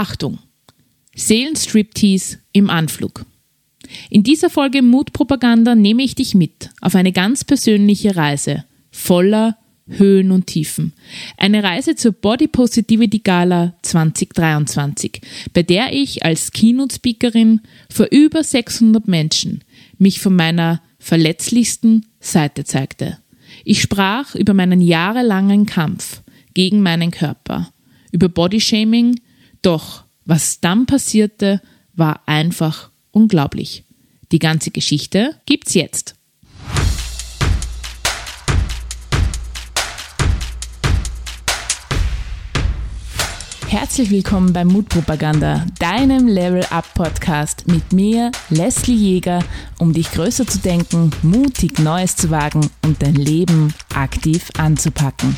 Achtung! Seelenstriptease im Anflug. In dieser Folge Mutpropaganda nehme ich dich mit auf eine ganz persönliche Reise voller Höhen und Tiefen. Eine Reise zur Body Positivity Gala 2023, bei der ich als Keynote-Speakerin vor über 600 Menschen mich von meiner verletzlichsten Seite zeigte. Ich sprach über meinen jahrelangen Kampf gegen meinen Körper, über Bodyshaming, doch was dann passierte, war einfach unglaublich. Die ganze Geschichte gibt's jetzt. Herzlich willkommen bei Mutpropaganda, deinem Level Up Podcast mit mir, Leslie Jäger, um dich größer zu denken, mutig Neues zu wagen und dein Leben aktiv anzupacken.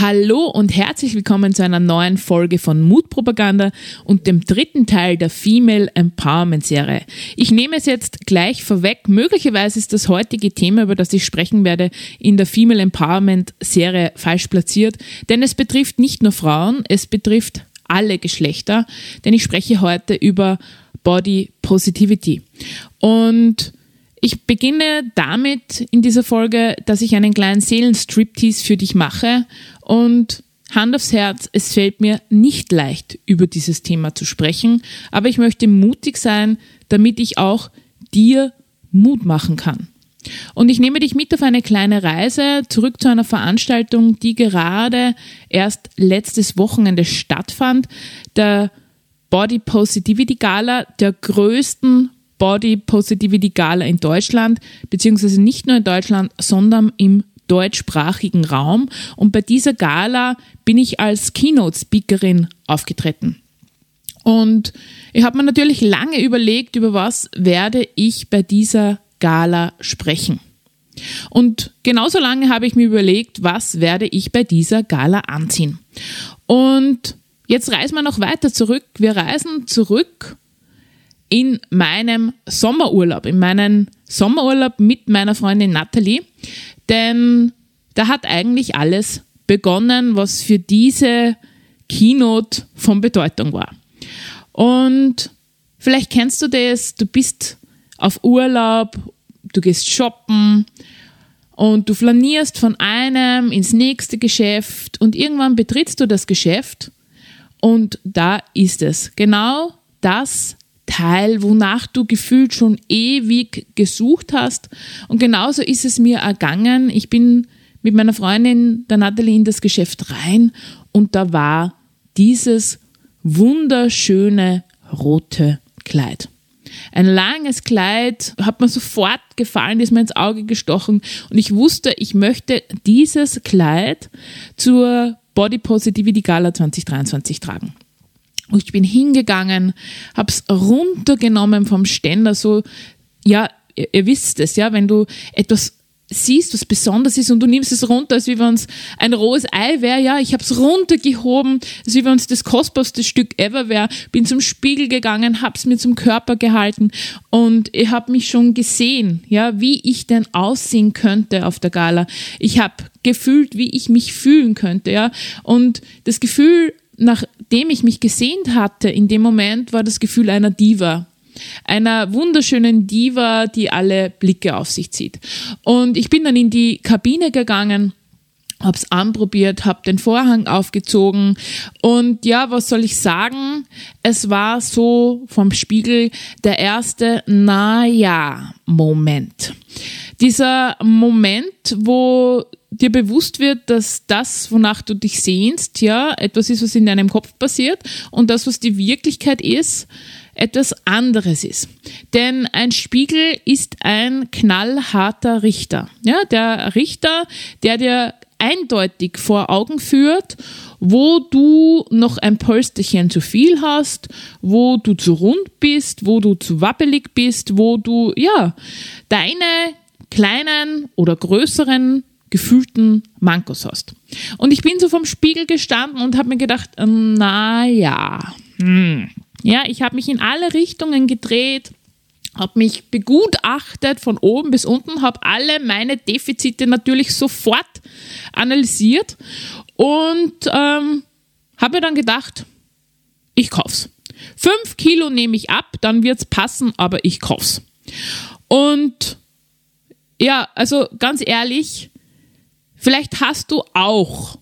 Hallo und herzlich willkommen zu einer neuen Folge von Mutpropaganda und dem dritten Teil der Female Empowerment Serie. Ich nehme es jetzt gleich vorweg. Möglicherweise ist das heutige Thema, über das ich sprechen werde, in der Female Empowerment Serie falsch platziert, denn es betrifft nicht nur Frauen, es betrifft alle Geschlechter, denn ich spreche heute über Body Positivity. Und ich beginne damit in dieser Folge, dass ich einen kleinen Seelenstriptease für dich mache und Hand aufs Herz, es fällt mir nicht leicht, über dieses Thema zu sprechen, aber ich möchte mutig sein, damit ich auch dir Mut machen kann. Und ich nehme dich mit auf eine kleine Reise zurück zu einer Veranstaltung, die gerade erst letztes Wochenende stattfand, der Body Positivity Gala, der größten Body Positivity Gala in Deutschland, beziehungsweise nicht nur in Deutschland, sondern im deutschsprachigen Raum. Und bei dieser Gala bin ich als Keynote-Speakerin aufgetreten. Und ich habe mir natürlich lange überlegt, über was werde ich bei dieser Gala sprechen. Und genauso lange habe ich mir überlegt, was werde ich bei dieser Gala anziehen. Und jetzt reisen wir noch weiter zurück. Wir reisen zurück in meinem Sommerurlaub, in meinen Sommerurlaub mit meiner Freundin Natalie, denn da hat eigentlich alles begonnen, was für diese Keynote von Bedeutung war. Und vielleicht kennst du das, du bist auf Urlaub, du gehst shoppen und du flanierst von einem ins nächste Geschäft und irgendwann betrittst du das Geschäft und da ist es. Genau das Teil, wonach du gefühlt schon ewig gesucht hast. Und genauso ist es mir ergangen. Ich bin mit meiner Freundin, der Natalie, in das Geschäft rein und da war dieses wunderschöne rote Kleid. Ein langes Kleid hat mir sofort gefallen, ist mir ins Auge gestochen und ich wusste, ich möchte dieses Kleid zur Body Positivity Gala 2023 tragen. Und ich bin hingegangen, habe es runtergenommen vom Ständer, so, ja, ihr, ihr wisst es, ja, wenn du etwas siehst, was besonders ist und du nimmst es runter, als wie wenn es ein rohes Ei wäre. Ja, ich habe es runtergehoben, als wie wenn es das kostbarste Stück ever wäre. Bin zum Spiegel gegangen, habe es mir zum Körper gehalten und ich habe mich schon gesehen, ja, wie ich denn aussehen könnte auf der Gala. Ich habe gefühlt, wie ich mich fühlen könnte, ja. Und das Gefühl nachdem ich mich gesehnt hatte, in dem Moment war das Gefühl einer Diva. Einer wunderschönen Diva, die alle Blicke auf sich zieht. Und ich bin dann in die Kabine gegangen, hab's anprobiert, hab den Vorhang aufgezogen und ja, was soll ich sagen? Es war so vom Spiegel der erste naja Moment. Dieser Moment, wo dir bewusst wird, dass das, wonach du dich sehnst, ja, etwas ist, was in deinem Kopf passiert und das, was die Wirklichkeit ist, etwas anderes ist. Denn ein Spiegel ist ein knallharter Richter. Ja, der Richter, der dir eindeutig vor Augen führt, wo du noch ein Polsterchen zu viel hast, wo du zu rund bist, wo du zu wappelig bist, wo du, ja, deine kleinen oder größeren gefühlten Mankos hast. Und ich bin so vom Spiegel gestanden und habe mir gedacht, na ja, hm. ja, ich habe mich in alle Richtungen gedreht, habe mich begutachtet von oben bis unten, habe alle meine Defizite natürlich sofort analysiert und ähm, habe habe dann gedacht, ich kauf's. Fünf Kilo nehme ich ab, dann wird's passen, aber ich kauf's. Und ja, also ganz ehrlich, vielleicht hast du auch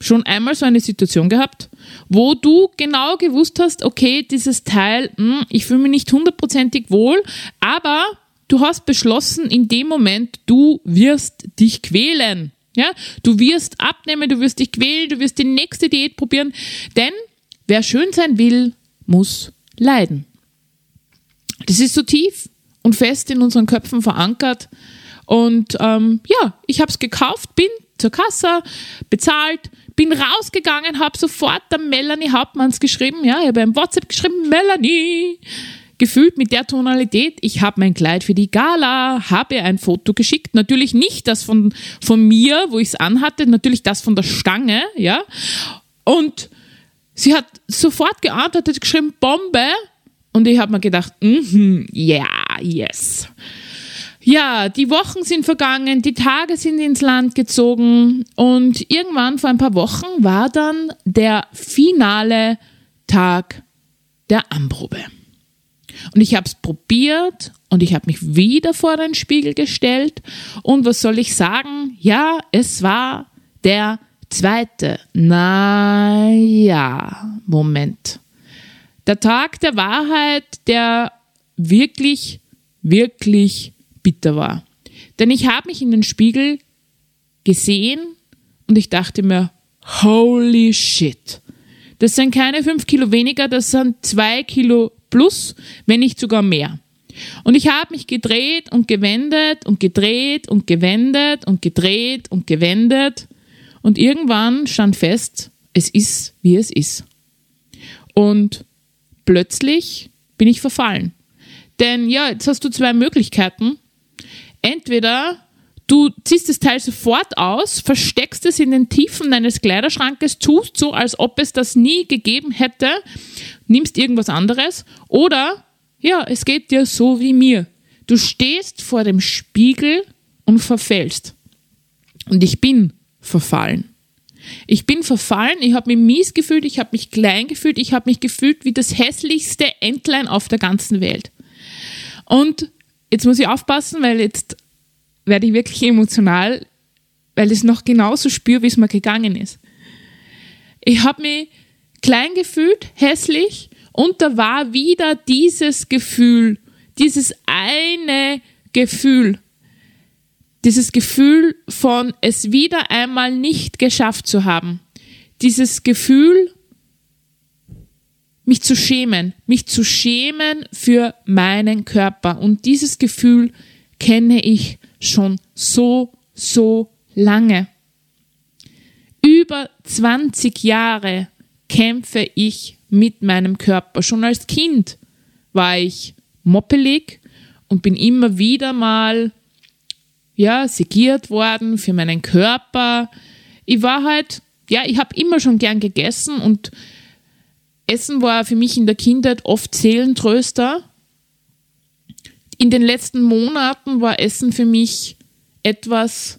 schon einmal so eine Situation gehabt, wo du genau gewusst hast, okay, dieses Teil, hm, ich fühle mich nicht hundertprozentig wohl, aber du hast beschlossen, in dem Moment, du wirst dich quälen. Ja, du wirst abnehmen, du wirst dich quälen, du wirst die nächste Diät probieren, denn wer schön sein will, muss leiden. Das ist so tief und fest in unseren Köpfen verankert. Und ähm, ja, ich habe es gekauft, bin zur Kasse, bezahlt, bin rausgegangen, habe sofort der Melanie Hauptmanns geschrieben, ja, ich habe im WhatsApp geschrieben, Melanie, gefühlt mit der Tonalität, ich habe mein Kleid für die Gala, habe ihr ein Foto geschickt, natürlich nicht das von, von mir, wo ich es anhatte, natürlich das von der Stange, ja, und sie hat sofort geantwortet, geschrieben, Bombe, und ich habe mir gedacht, mhm, ja, yeah, yes. Ja, die Wochen sind vergangen, die Tage sind ins Land gezogen und irgendwann vor ein paar Wochen war dann der finale Tag der Anprobe. Und ich habe es probiert und ich habe mich wieder vor den Spiegel gestellt und was soll ich sagen? Ja, es war der zweite. Naja, Moment. Der Tag der Wahrheit, der wirklich, wirklich bitter war. Denn ich habe mich in den Spiegel gesehen und ich dachte mir, holy shit. Das sind keine fünf Kilo weniger, das sind zwei Kilo plus, wenn nicht sogar mehr. Und ich habe mich gedreht und gewendet und gedreht und gewendet und gedreht und gewendet. Und irgendwann stand fest, es ist, wie es ist. Und plötzlich bin ich verfallen. Denn ja, jetzt hast du zwei Möglichkeiten. Entweder du ziehst das Teil sofort aus, versteckst es in den Tiefen deines Kleiderschrankes, tust so, als ob es das nie gegeben hätte, nimmst irgendwas anderes. Oder, ja, es geht dir so wie mir. Du stehst vor dem Spiegel und verfällst. Und ich bin verfallen. Ich bin verfallen, ich habe mich mies gefühlt, ich habe mich klein gefühlt, ich habe mich gefühlt wie das hässlichste Entlein auf der ganzen Welt. Und jetzt muss ich aufpassen, weil jetzt werde ich wirklich emotional, weil ich es noch genauso spüre, wie es mir gegangen ist. Ich habe mich klein gefühlt, hässlich und da war wieder dieses Gefühl, dieses eine Gefühl, dieses Gefühl von es wieder einmal nicht geschafft zu haben, dieses Gefühl mich zu schämen, mich zu schämen für meinen Körper. Und dieses Gefühl kenne ich schon so, so lange. Über 20 Jahre kämpfe ich mit meinem Körper. Schon als Kind war ich moppelig und bin immer wieder mal ja, segiert worden für meinen Körper. Ich war halt, ja, ich habe immer schon gern gegessen und Essen war für mich in der Kindheit oft Seelentröster. In den letzten Monaten war Essen für mich etwas,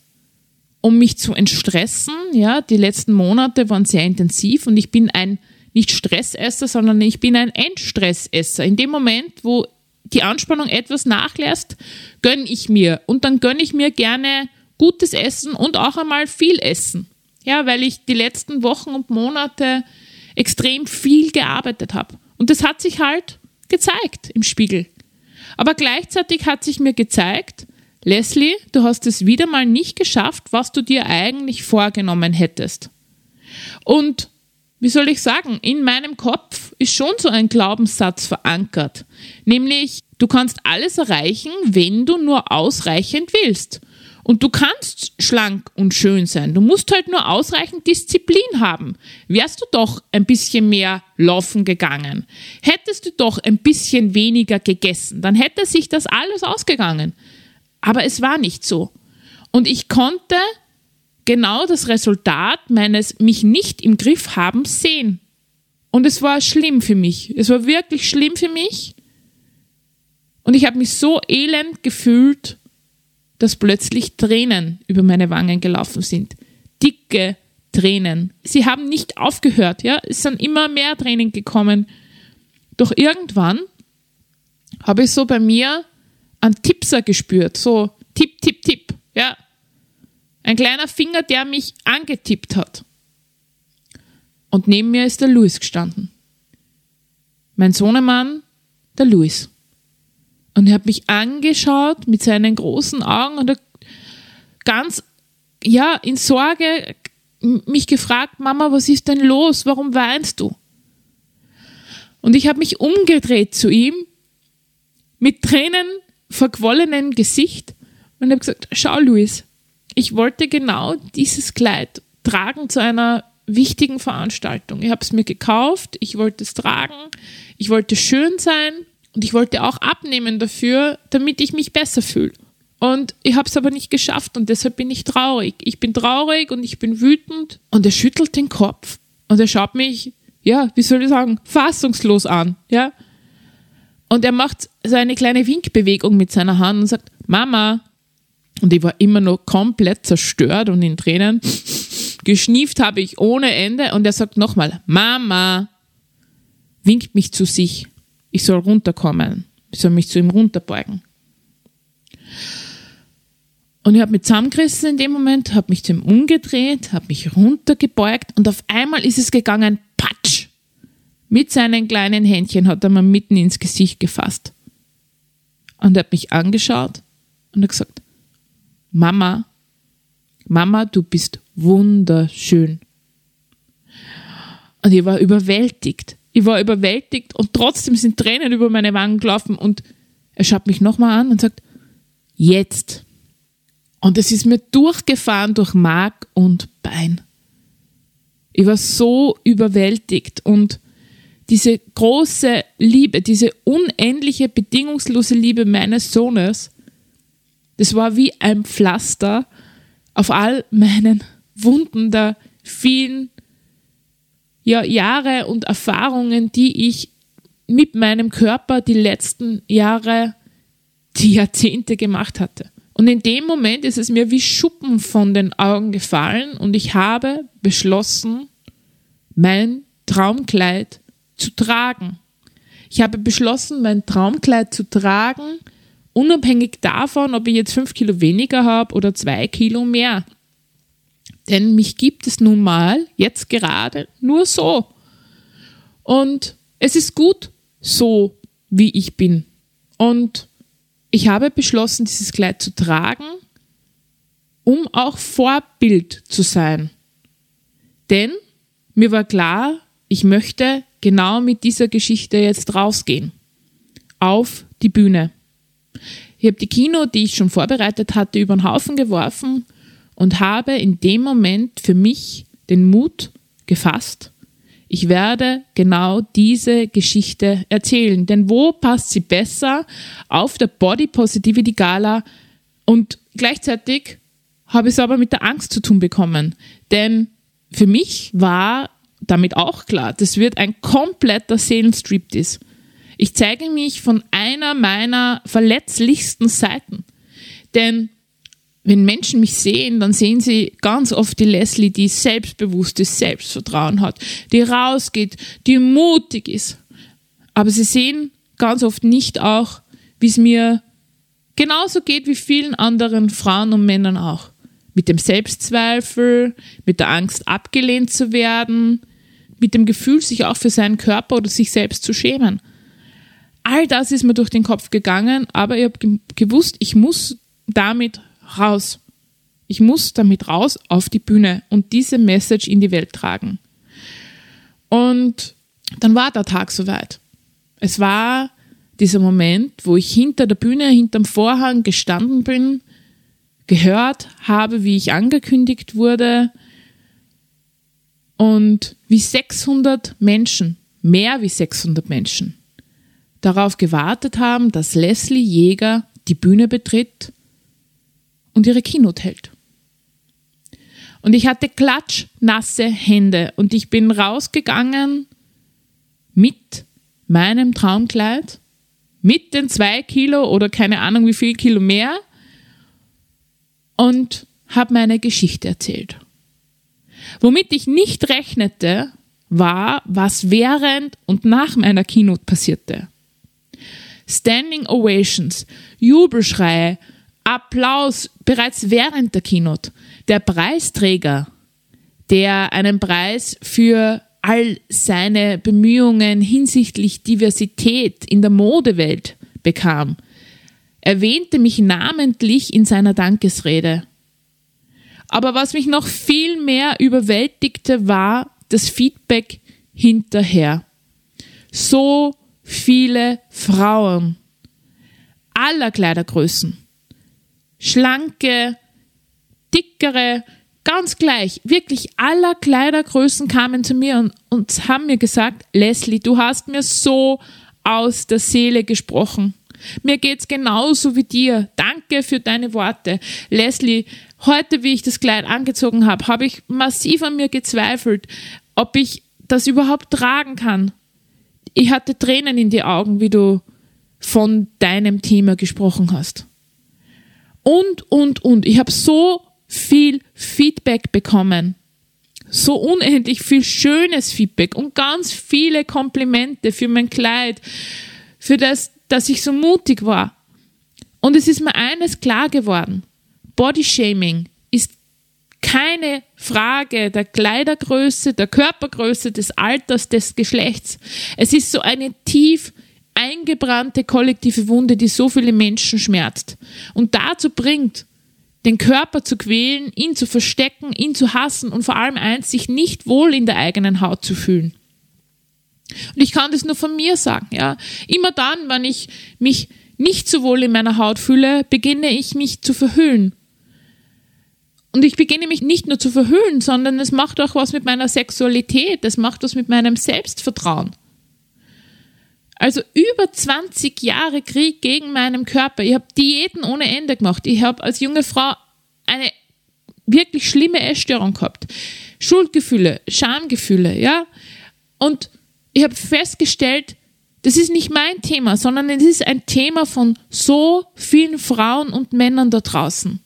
um mich zu entstressen. Ja, die letzten Monate waren sehr intensiv und ich bin ein nicht Stressesser, sondern ich bin ein Entstressesser. In dem Moment, wo die Anspannung etwas nachlässt, gönne ich mir und dann gönne ich mir gerne gutes Essen und auch einmal viel Essen. Ja, weil ich die letzten Wochen und Monate extrem viel gearbeitet habe. Und das hat sich halt gezeigt im Spiegel. Aber gleichzeitig hat sich mir gezeigt, Leslie, du hast es wieder mal nicht geschafft, was du dir eigentlich vorgenommen hättest. Und wie soll ich sagen, in meinem Kopf ist schon so ein Glaubenssatz verankert, nämlich du kannst alles erreichen, wenn du nur ausreichend willst. Und du kannst schlank und schön sein. Du musst halt nur ausreichend Disziplin haben. Wärst du doch ein bisschen mehr laufen gegangen, hättest du doch ein bisschen weniger gegessen, dann hätte sich das alles ausgegangen. Aber es war nicht so. Und ich konnte genau das Resultat meines mich nicht im Griff haben sehen. Und es war schlimm für mich. Es war wirklich schlimm für mich. Und ich habe mich so elend gefühlt dass plötzlich Tränen über meine Wangen gelaufen sind. Dicke Tränen. Sie haben nicht aufgehört, ja. Es sind immer mehr Tränen gekommen. Doch irgendwann habe ich so bei mir einen Tippser gespürt, so tipp, tipp, tipp, ja. Ein kleiner Finger, der mich angetippt hat. Und neben mir ist der Louis gestanden. Mein Sohnemann, der Louis. Und er hat mich angeschaut mit seinen großen Augen und er ganz, ja, in Sorge mich gefragt, Mama, was ist denn los? Warum weinst du? Und ich habe mich umgedreht zu ihm mit Tränen verquollenen Gesicht und habe gesagt, schau Luis, ich wollte genau dieses Kleid tragen zu einer wichtigen Veranstaltung. Ich habe es mir gekauft, ich wollte es tragen, ich wollte schön sein und ich wollte auch abnehmen dafür, damit ich mich besser fühle. Und ich habe es aber nicht geschafft und deshalb bin ich traurig. Ich bin traurig und ich bin wütend und er schüttelt den Kopf und er schaut mich, ja, wie soll ich sagen, fassungslos an, ja. Und er macht so eine kleine Winkbewegung mit seiner Hand und sagt, Mama. Und ich war immer noch komplett zerstört und in Tränen. Geschnieft habe ich ohne Ende und er sagt nochmal, Mama, winkt mich zu sich. Ich soll runterkommen. Ich soll mich zu ihm runterbeugen. Und ich habe mich zusammengerissen in dem Moment, habe mich zu ihm umgedreht, habe mich runtergebeugt und auf einmal ist es gegangen, patsch! Mit seinen kleinen Händchen hat er mir mitten ins Gesicht gefasst. Und er hat mich angeschaut und hat gesagt, Mama, Mama, du bist wunderschön. Und ich war überwältigt. Ich war überwältigt und trotzdem sind Tränen über meine Wangen gelaufen und er schaut mich nochmal an und sagt, jetzt. Und es ist mir durchgefahren durch Mark und Bein. Ich war so überwältigt und diese große Liebe, diese unendliche, bedingungslose Liebe meines Sohnes, das war wie ein Pflaster auf all meinen Wunden der vielen ja, Jahre und Erfahrungen, die ich mit meinem Körper die letzten Jahre, die Jahrzehnte gemacht hatte. Und in dem Moment ist es mir wie Schuppen von den Augen gefallen und ich habe beschlossen, mein Traumkleid zu tragen. Ich habe beschlossen, mein Traumkleid zu tragen, unabhängig davon, ob ich jetzt fünf Kilo weniger habe oder zwei Kilo mehr. Denn mich gibt es nun mal jetzt gerade nur so. Und es ist gut so, wie ich bin. Und ich habe beschlossen, dieses Kleid zu tragen, um auch Vorbild zu sein. Denn mir war klar, ich möchte genau mit dieser Geschichte jetzt rausgehen. Auf die Bühne. Ich habe die Kino, die ich schon vorbereitet hatte, über den Haufen geworfen und habe in dem Moment für mich den Mut gefasst. Ich werde genau diese Geschichte erzählen. Denn wo passt sie besser auf der Body Positivity Gala? Und gleichzeitig habe ich es aber mit der Angst zu tun bekommen. Denn für mich war damit auch klar, das wird ein kompletter Seelenstriptease. Ich zeige mich von einer meiner verletzlichsten Seiten. Denn wenn Menschen mich sehen, dann sehen sie ganz oft die Leslie, die selbstbewusstes Selbstvertrauen hat, die rausgeht, die mutig ist. Aber sie sehen ganz oft nicht auch, wie es mir genauso geht wie vielen anderen Frauen und Männern auch. Mit dem Selbstzweifel, mit der Angst abgelehnt zu werden, mit dem Gefühl, sich auch für seinen Körper oder sich selbst zu schämen. All das ist mir durch den Kopf gegangen, aber ich habe gewusst, ich muss damit raus. Ich muss damit raus auf die Bühne und diese Message in die Welt tragen. Und dann war der Tag soweit. Es war dieser Moment, wo ich hinter der Bühne, hinterm Vorhang gestanden bin, gehört habe, wie ich angekündigt wurde, und wie 600 Menschen, mehr wie 600 Menschen, darauf gewartet haben, dass Leslie Jäger die Bühne betritt und ihre Keynote hält. Und ich hatte klatschnasse Hände und ich bin rausgegangen mit meinem Traumkleid, mit den zwei Kilo oder keine Ahnung wie viel Kilo mehr und habe meine Geschichte erzählt. Womit ich nicht rechnete, war, was während und nach meiner Keynote passierte. Standing Ovations, Jubelschreie, Applaus bereits während der Keynote. Der Preisträger, der einen Preis für all seine Bemühungen hinsichtlich Diversität in der Modewelt bekam, erwähnte mich namentlich in seiner Dankesrede. Aber was mich noch viel mehr überwältigte, war das Feedback hinterher. So viele Frauen aller Kleidergrößen. Schlanke, dickere, ganz gleich, wirklich aller Kleidergrößen kamen zu mir und, und haben mir gesagt, Leslie, du hast mir so aus der Seele gesprochen. Mir geht's genauso wie dir. Danke für deine Worte. Leslie, heute, wie ich das Kleid angezogen habe, habe ich massiv an mir gezweifelt, ob ich das überhaupt tragen kann. Ich hatte Tränen in die Augen, wie du von deinem Thema gesprochen hast. Und, und, und. Ich habe so viel Feedback bekommen. So unendlich viel schönes Feedback und ganz viele Komplimente für mein Kleid, für das, dass ich so mutig war. Und es ist mir eines klar geworden. Bodyshaming ist keine Frage der Kleidergröße, der Körpergröße, des Alters, des Geschlechts. Es ist so eine tief eingebrannte kollektive Wunde, die so viele Menschen schmerzt und dazu bringt, den Körper zu quälen, ihn zu verstecken, ihn zu hassen und vor allem eins, sich nicht wohl in der eigenen Haut zu fühlen. Und ich kann das nur von mir sagen, ja. Immer dann, wenn ich mich nicht so wohl in meiner Haut fühle, beginne ich mich zu verhüllen. Und ich beginne mich nicht nur zu verhüllen, sondern es macht auch was mit meiner Sexualität, es macht was mit meinem Selbstvertrauen. Also über 20 Jahre Krieg gegen meinen Körper. Ich habe Diäten ohne Ende gemacht. Ich habe als junge Frau eine wirklich schlimme Essstörung gehabt. Schuldgefühle, Schamgefühle, ja. Und ich habe festgestellt, das ist nicht mein Thema, sondern es ist ein Thema von so vielen Frauen und Männern da draußen.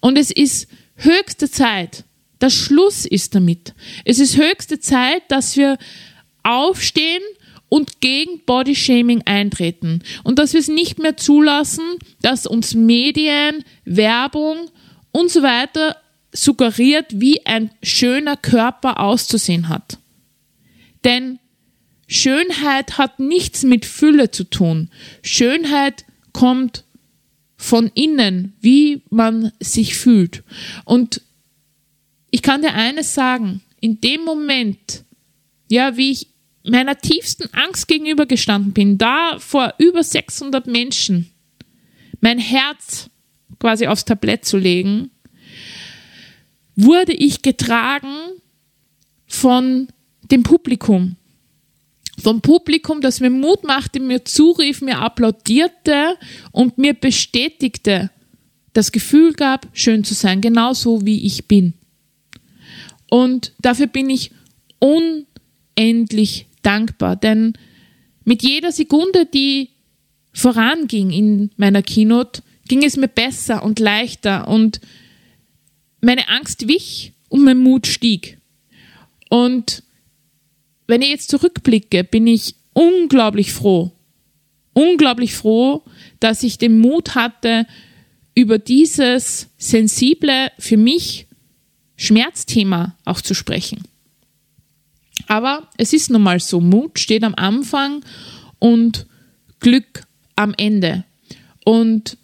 Und es ist höchste Zeit, dass Schluss ist damit. Es ist höchste Zeit, dass wir aufstehen und gegen Bodyshaming eintreten und dass wir es nicht mehr zulassen, dass uns Medien, Werbung und so weiter suggeriert, wie ein schöner Körper auszusehen hat. Denn Schönheit hat nichts mit Fülle zu tun. Schönheit kommt von innen, wie man sich fühlt. Und ich kann dir eines sagen, in dem Moment, ja, wie ich meiner tiefsten Angst gegenübergestanden bin, da vor über 600 Menschen mein Herz quasi aufs Tablett zu legen, wurde ich getragen von dem Publikum. Vom Publikum, das mir Mut machte, mir zurief, mir applaudierte und mir bestätigte, das Gefühl gab, schön zu sein, genauso wie ich bin. Und dafür bin ich unendlich dankbar, denn mit jeder Sekunde, die voranging in meiner Keynote, ging es mir besser und leichter und meine Angst wich und mein Mut stieg. Und wenn ich jetzt zurückblicke, bin ich unglaublich froh, unglaublich froh, dass ich den Mut hatte, über dieses sensible, für mich Schmerzthema auch zu sprechen. Aber es ist nun mal so, Mut steht am Anfang und Glück am Ende. Und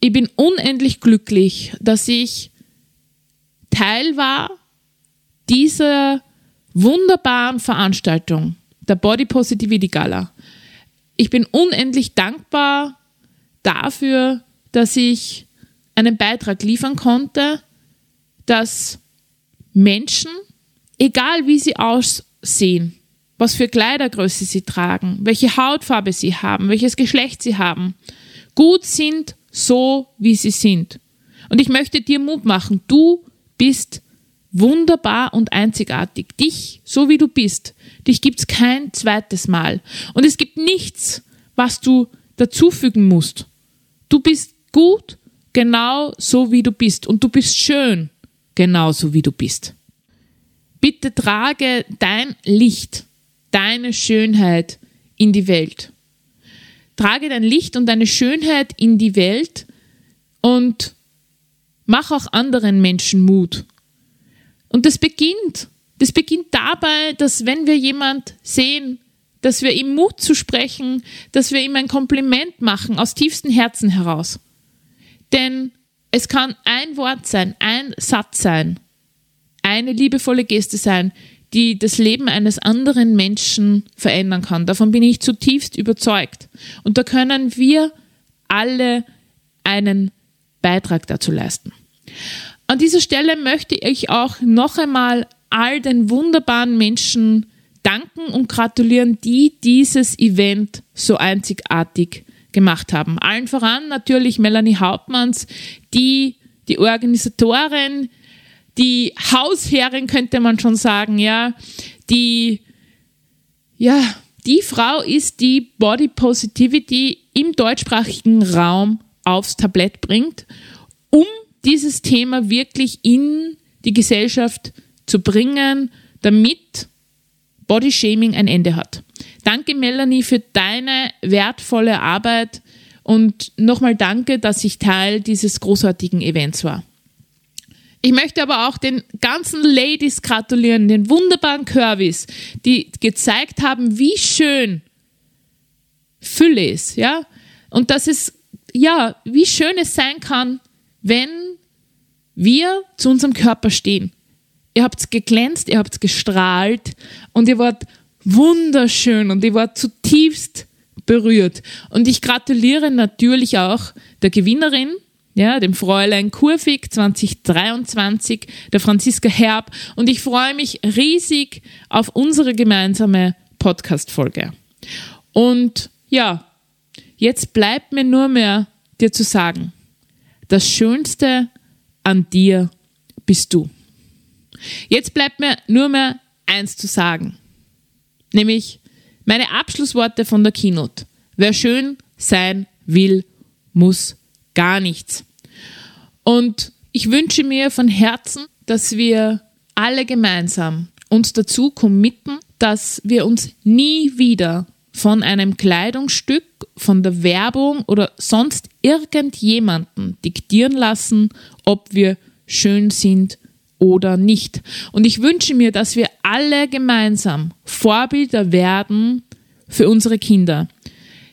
ich bin unendlich glücklich, dass ich Teil war dieser wunderbaren Veranstaltung, der Body Positivity Gala. Ich bin unendlich dankbar dafür, dass ich einen Beitrag liefern konnte, dass Menschen egal wie sie aussehen, was für Kleidergröße sie tragen, welche Hautfarbe sie haben, welches Geschlecht sie haben, gut sind so, wie sie sind. Und ich möchte dir Mut machen, du bist wunderbar und einzigartig. Dich, so wie du bist, dich gibt's kein zweites Mal. Und es gibt nichts, was du dazufügen musst. Du bist gut, genau so wie du bist. Und du bist schön, genau so wie du bist. Bitte trage dein Licht, deine Schönheit in die Welt. Trage dein Licht und deine Schönheit in die Welt und mach auch anderen Menschen Mut. Und das beginnt. Das beginnt dabei, dass wenn wir jemand sehen, dass wir ihm Mut zu sprechen, dass wir ihm ein Kompliment machen aus tiefstem Herzen heraus. Denn es kann ein Wort sein, ein Satz sein, eine liebevolle Geste sein, die das Leben eines anderen Menschen verändern kann. Davon bin ich zutiefst überzeugt. Und da können wir alle einen Beitrag dazu leisten. An dieser Stelle möchte ich auch noch einmal all den wunderbaren Menschen danken und gratulieren, die dieses Event so einzigartig gemacht haben. Allen voran natürlich Melanie Hauptmanns, die die Organisatorin, die Hausherrin könnte man schon sagen, ja, die, ja, die Frau ist, die Body Positivity im deutschsprachigen Raum aufs Tablett bringt, um dieses Thema wirklich in die Gesellschaft zu bringen, damit Bodyshaming ein Ende hat. Danke, Melanie, für deine wertvolle Arbeit und nochmal danke, dass ich Teil dieses großartigen Events war. Ich möchte aber auch den ganzen Ladies gratulieren, den wunderbaren Curvis, die gezeigt haben, wie schön Fülle ist, ja? Und dass es, ja, wie schön es sein kann, wenn wir zu unserem Körper stehen. Ihr habt geglänzt, ihr habt gestrahlt und ihr wart wunderschön und ich war zutiefst berührt. Und ich gratuliere natürlich auch der Gewinnerin, ja, dem Fräulein Kurvig 2023, der Franziska Herb. Und ich freue mich riesig auf unsere gemeinsame Podcast-Folge. Und ja, jetzt bleibt mir nur mehr dir zu sagen, das Schönste an dir bist du. Jetzt bleibt mir nur mehr eins zu sagen, nämlich meine Abschlussworte von der Keynote. Wer schön sein will, muss gar nichts. Und ich wünsche mir von Herzen, dass wir alle gemeinsam uns dazu committen, dass wir uns nie wieder von einem Kleidungsstück, von der Werbung oder sonst irgendjemanden diktieren lassen, ob wir schön sind oder nicht. Und ich wünsche mir, dass wir alle gemeinsam Vorbilder werden für unsere Kinder.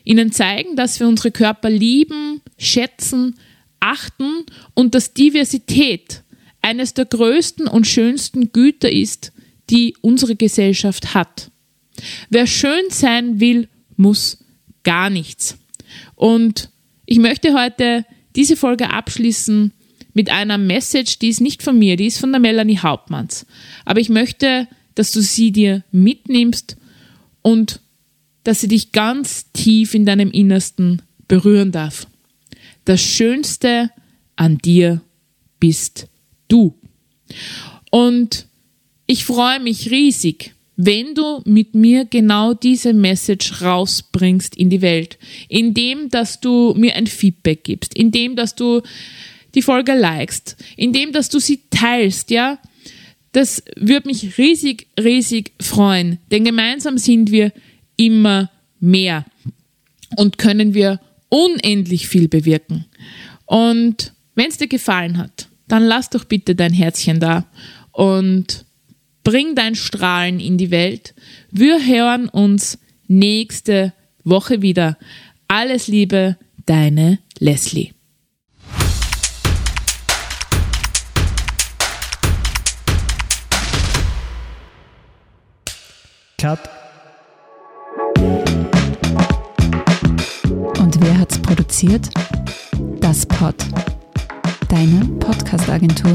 Ihnen zeigen, dass wir unsere Körper lieben, schätzen, achten und dass Diversität eines der größten und schönsten Güter ist, die unsere Gesellschaft hat. Wer schön sein will, muss gar nichts. Und ich möchte heute diese Folge abschließen mit einer Message, die ist nicht von mir, die ist von der Melanie Hauptmanns. Aber ich möchte, dass du sie dir mitnimmst und dass sie dich ganz tief in deinem Innersten berühren darf. Das Schönste an dir bist du. Und ich freue mich riesig, wenn du mit mir genau diese Message rausbringst in die Welt, indem dass du mir ein Feedback gibst, indem dass du die Folge likest, indem dass du sie teilst, ja, das würde mich riesig, riesig freuen, denn gemeinsam sind wir immer mehr. Und können wir unendlich viel bewirken. Und wenn es dir gefallen hat, dann lass doch bitte dein Herzchen da und Bring dein Strahlen in die Welt. Wir hören uns nächste Woche wieder. Alles Liebe, deine Leslie. Cut. Produziert das Pod, deine Podcast-Agentur.